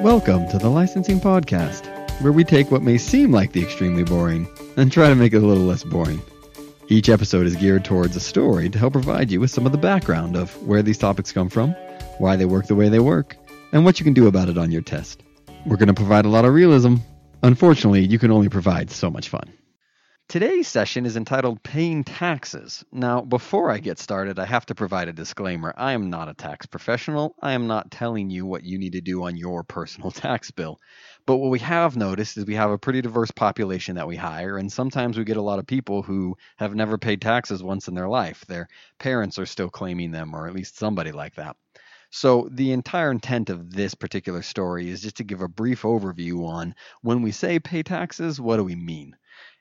Welcome to the Licensing Podcast, where we take what may seem like the extremely boring and try to make it a little less boring. Each episode is geared towards a story to help provide you with some of the background of where these topics come from, why they work the way they work, and what you can do about it on your test. We're going to provide a lot of realism. Unfortunately, you can only provide so much fun. Today's session is entitled Paying Taxes. Now, before I get started, I have to provide a disclaimer. I am not a tax professional. I am not telling you what you need to do on your personal tax bill. But what we have noticed is we have a pretty diverse population that we hire, and sometimes we get a lot of people who have never paid taxes once in their life. Their parents are still claiming them, or at least somebody like that. So, the entire intent of this particular story is just to give a brief overview on when we say pay taxes, what do we mean?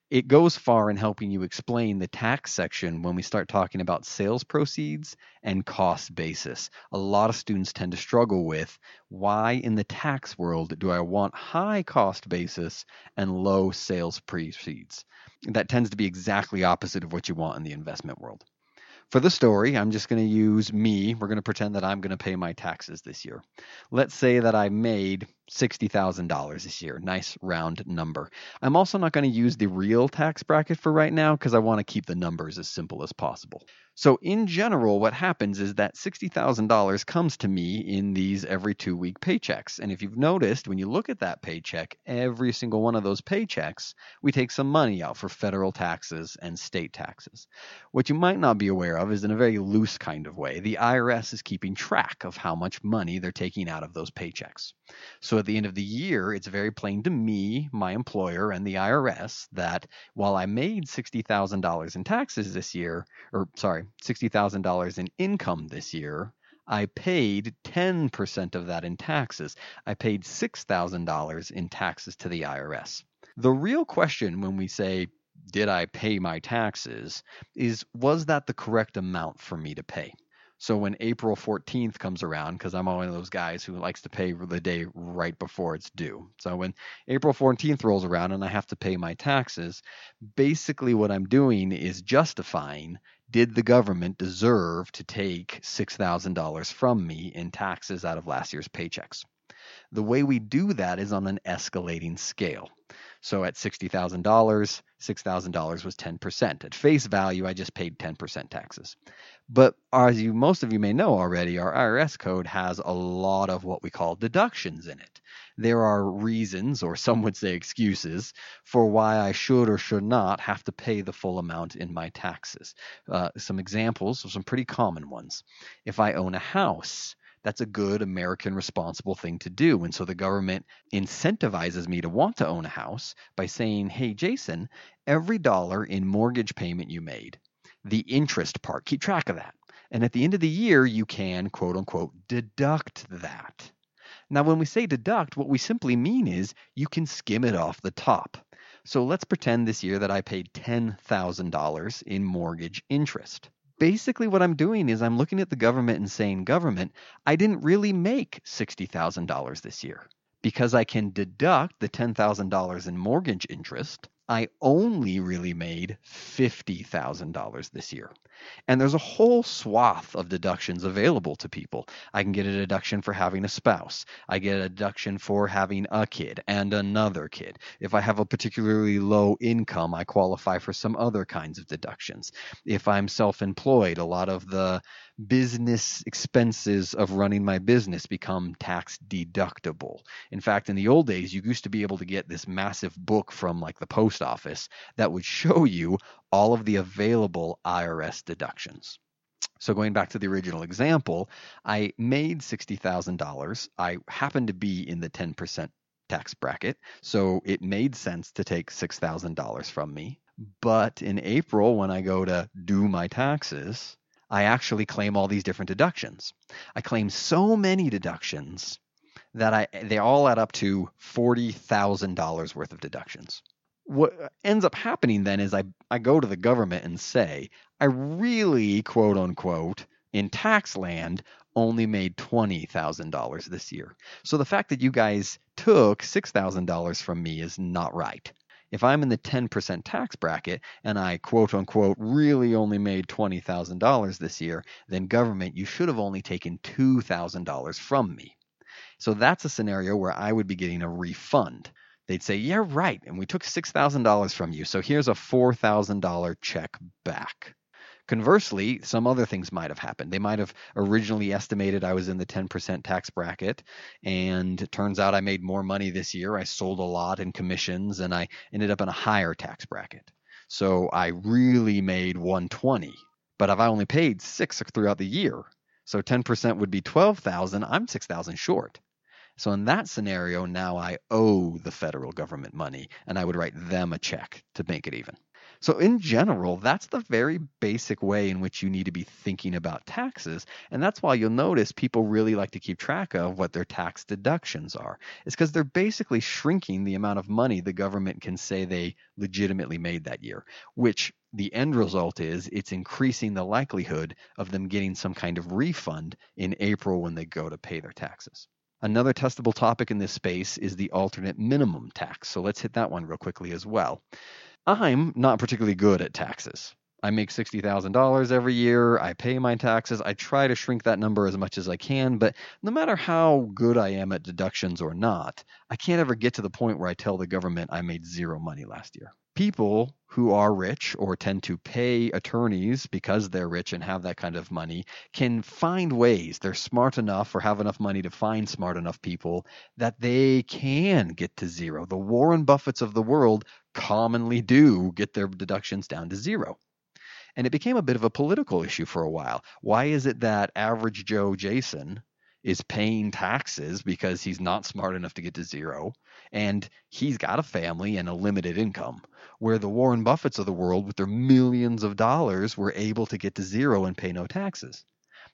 It goes far in helping you explain the tax section when we start talking about sales proceeds and cost basis. A lot of students tend to struggle with why in the tax world do I want high cost basis and low sales proceeds? That tends to be exactly opposite of what you want in the investment world. For the story, I'm just going to use me. We're going to pretend that I'm going to pay my taxes this year. Let's say that I made $60,000 this year. Nice round number. I'm also not going to use the real tax bracket for right now because I want to keep the numbers as simple as possible. So, in general, what happens is that $60,000 comes to me in these every two week paychecks. And if you've noticed, when you look at that paycheck, every single one of those paychecks, we take some money out for federal taxes and state taxes. What you might not be aware of is in a very loose kind of way, the IRS is keeping track of how much money they're taking out of those paychecks. So, at the end of the year, it's very plain to me, my employer, and the IRS that while I made $60,000 in taxes this year, or sorry, $60,000 in income this year, I paid 10% of that in taxes. I paid $6,000 in taxes to the IRS. The real question when we say, did I pay my taxes, is was that the correct amount for me to pay? So when April 14th comes around, because I'm one of those guys who likes to pay the day right before it's due. So when April 14th rolls around and I have to pay my taxes, basically what I'm doing is justifying did the government deserve to take $6,000 from me in taxes out of last year's paychecks? The way we do that is on an escalating scale. So at $60,000, $6,000 was 10%. At face value, I just paid 10% taxes. But as you most of you may know already, our IRS code has a lot of what we call deductions in it. There are reasons, or some would say excuses, for why I should or should not have to pay the full amount in my taxes. Uh, some examples of some pretty common ones. If I own a house, that's a good American responsible thing to do. And so the government incentivizes me to want to own a house by saying, hey, Jason, every dollar in mortgage payment you made, the interest part, keep track of that. And at the end of the year, you can, quote unquote, deduct that. Now, when we say deduct, what we simply mean is you can skim it off the top. So let's pretend this year that I paid $10,000 in mortgage interest basically what I'm doing is I'm looking at the government and saying, government, I didn't really make $60,000 this year because I can deduct the $10,000 in mortgage interest I only really made $50,000 this year. And there's a whole swath of deductions available to people. I can get a deduction for having a spouse. I get a deduction for having a kid and another kid. If I have a particularly low income, I qualify for some other kinds of deductions. If I'm self employed, a lot of the business expenses of running my business become tax deductible. In fact, in the old days, you used to be able to get this massive book from like the post office that would show you all of the available IRS deductions. So going back to the original example, I made $60,000. I happened to be in the 10% tax bracket, so it made sense to take $6,000 from me. But in April, when I go to do my taxes, I actually claim all these different deductions. I claim so many deductions that I they all add up to $40,000 worth of deductions. What ends up happening then is I, I go to the government and say, I really, quote unquote, in tax land only made $20,000 this year. So the fact that you guys took $6,000 from me is not right. If I'm in the 10% tax bracket and I quote unquote really only made $20,000 this year, then government, you should have only taken $2,000 from me. So that's a scenario where I would be getting a refund. They'd say, Yeah, right. And we took $6,000 from you. So here's a $4,000 check back. Conversely, some other things might have happened. They might have originally estimated I was in the 10% tax bracket, and turns out I made more money this year. I sold a lot in commissions, and I ended up in a higher tax bracket. So I really made 120, but if I only paid six throughout the year, so 10% would be 12,000, I'm 6,000 short. So in that scenario, now I owe the federal government money, and I would write them a check to make it even. So, in general, that's the very basic way in which you need to be thinking about taxes. And that's why you'll notice people really like to keep track of what their tax deductions are. It's because they're basically shrinking the amount of money the government can say they legitimately made that year, which the end result is it's increasing the likelihood of them getting some kind of refund in April when they go to pay their taxes. Another testable topic in this space is the alternate minimum tax. So let's hit that one real quickly as well. I'm not particularly good at taxes. I make $60,000 every year. I pay my taxes. I try to shrink that number as much as I can, but no matter how good I am at deductions or not, I can't ever get to the point where I tell the government I made zero money last year people who are rich or tend to pay attorneys because they're rich and have that kind of money can find ways. They're smart enough or have enough money to find smart enough people that they can get to zero. The Warren Buffetts of the world commonly do get their deductions down to zero. And it became a bit of a political issue for a while. Why is it that average Joe Jason is paying taxes because he's not smart enough to get to zero and he's got a family and a limited income where the Warren Buffetts of the world with their millions of dollars were able to get to zero and pay no taxes.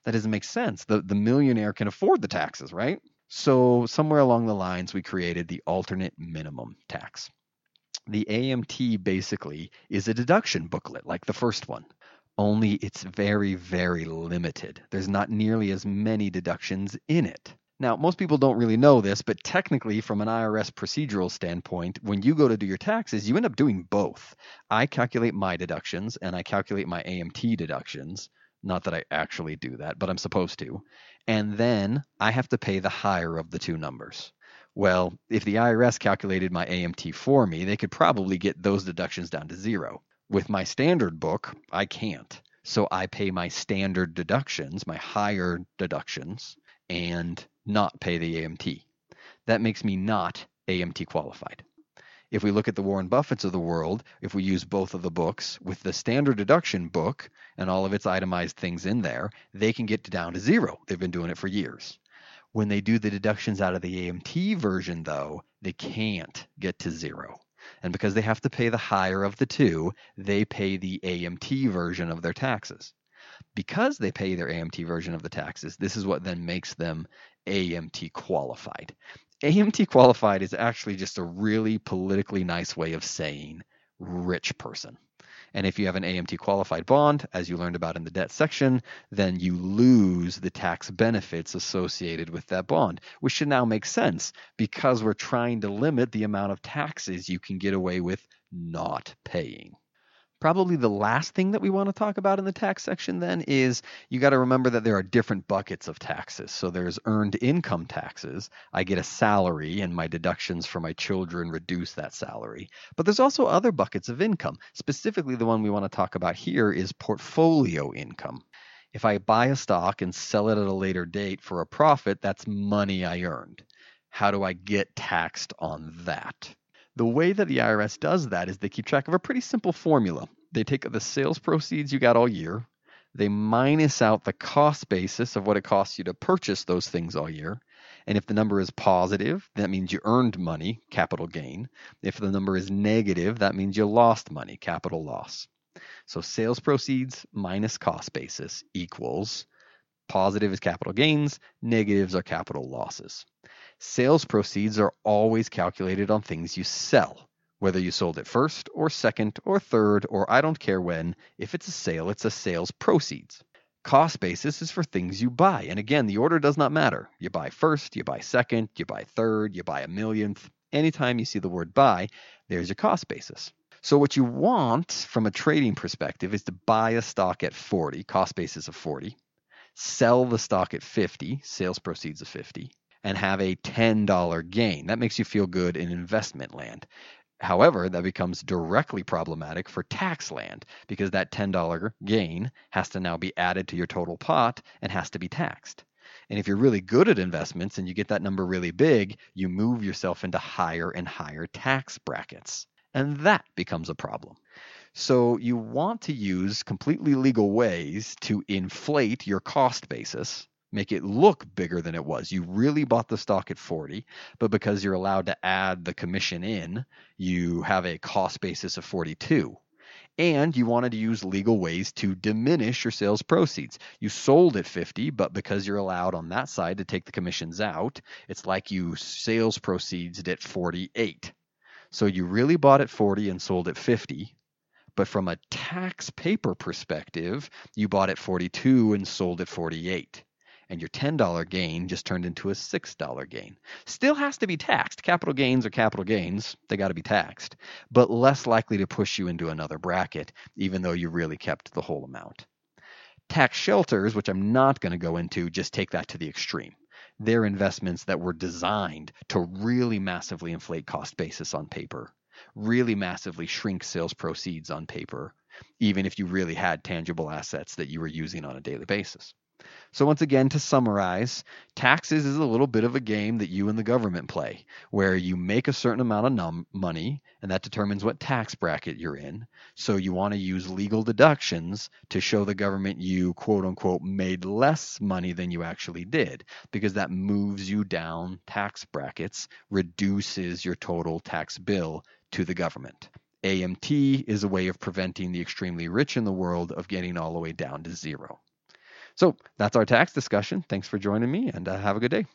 That doesn't make sense. The the millionaire can afford the taxes, right? So somewhere along the lines we created the alternate minimum tax. The AMT basically is a deduction booklet like the first one only it's very, very limited. There's not nearly as many deductions in it. Now, most people don't really know this, but technically, from an IRS procedural standpoint, when you go to do your taxes, you end up doing both. I calculate my deductions and I calculate my AMT deductions. Not that I actually do that, but I'm supposed to. And then I have to pay the higher of the two numbers. Well, if the IRS calculated my AMT for me, they could probably get those deductions down to zero. With my standard book, I can't. So I pay my standard deductions, my higher deductions, and not pay the AMT. That makes me not AMT qualified. If we look at the Warren Buffetts of the world, if we use both of the books with the standard deduction book and all of its itemized things in there, they can get down to zero. They've been doing it for years. When they do the deductions out of the AMT version, though, they can't get to zero. And because they have to pay the higher of the two, they pay the AMT version of their taxes. Because they pay their AMT version of the taxes, this is what then makes them AMT qualified. AMT qualified is actually just a really politically nice way of saying rich person. And if you have an AMT qualified bond, as you learned about in the debt section, then you lose the tax benefits associated with that bond, which should now make sense because we're trying to limit the amount of taxes you can get away with not paying. Probably the last thing that we want to talk about in the tax section then is you got to remember that there are different buckets of taxes. So there's earned income taxes. I get a salary and my deductions for my children reduce that salary. But there's also other buckets of income. Specifically, the one we want to talk about here is portfolio income. If I buy a stock and sell it at a later date for a profit, that's money I earned. How do I get taxed on that? The way that the IRS does that is they keep track of a pretty simple formula. They take the sales proceeds you got all year, they minus out the cost basis of what it costs you to purchase those things all year. And if the number is positive, that means you earned money, capital gain. If the number is negative, that means you lost money, capital loss. So sales proceeds minus cost basis equals positive is capital gains, negatives are capital losses. Sales proceeds are always calculated on things you sell, whether you sold it first or second or third or I don't care when. If it's a sale, it's a sales proceeds. Cost basis is for things you buy. And again, the order does not matter. You buy first, you buy second, you buy third, you buy a millionth. Anytime you see the word buy, there's your cost basis. So what you want from a trading perspective is to buy a stock at 40, cost basis of 40, sell the stock at 50, sales proceeds of 50, and have a $10 gain. That makes you feel good in investment land. However, that becomes directly problematic for tax land because that $10 gain has to now be added to your total pot and has to be taxed. And if you're really good at investments and you get that number really big, you move yourself into higher and higher tax brackets. And that becomes a problem. So you want to use completely legal ways to inflate your cost basis make it look bigger than it was. You really bought the stock at 40, but because you're allowed to add the commission in, you have a cost basis of 42. And you wanted to use legal ways to diminish your sales proceeds. You sold at 50, but because you're allowed on that side to take the commissions out, it's like you sales proceeds at 48. So you really bought at 40 and sold at 50. But from a tax paper perspective, you bought at 42 and sold at 48 and your $10 gain just turned into a $6 gain. Still has to be taxed. Capital gains are capital gains, they got to be taxed, but less likely to push you into another bracket, even though you really kept the whole amount. Tax shelters, which I'm not going to go into, just take that to the extreme. They're investments that were designed to really massively inflate cost basis on paper, really massively shrink sales proceeds on paper, even if you really had tangible assets that you were using on a daily basis. So, once again, to summarize, taxes is a little bit of a game that you and the government play, where you make a certain amount of num- money, and that determines what tax bracket you're in. So, you want to use legal deductions to show the government you, quote unquote, made less money than you actually did, because that moves you down tax brackets, reduces your total tax bill to the government. AMT is a way of preventing the extremely rich in the world of getting all the way down to zero. So that's our tax discussion. Thanks for joining me and uh, have a good day.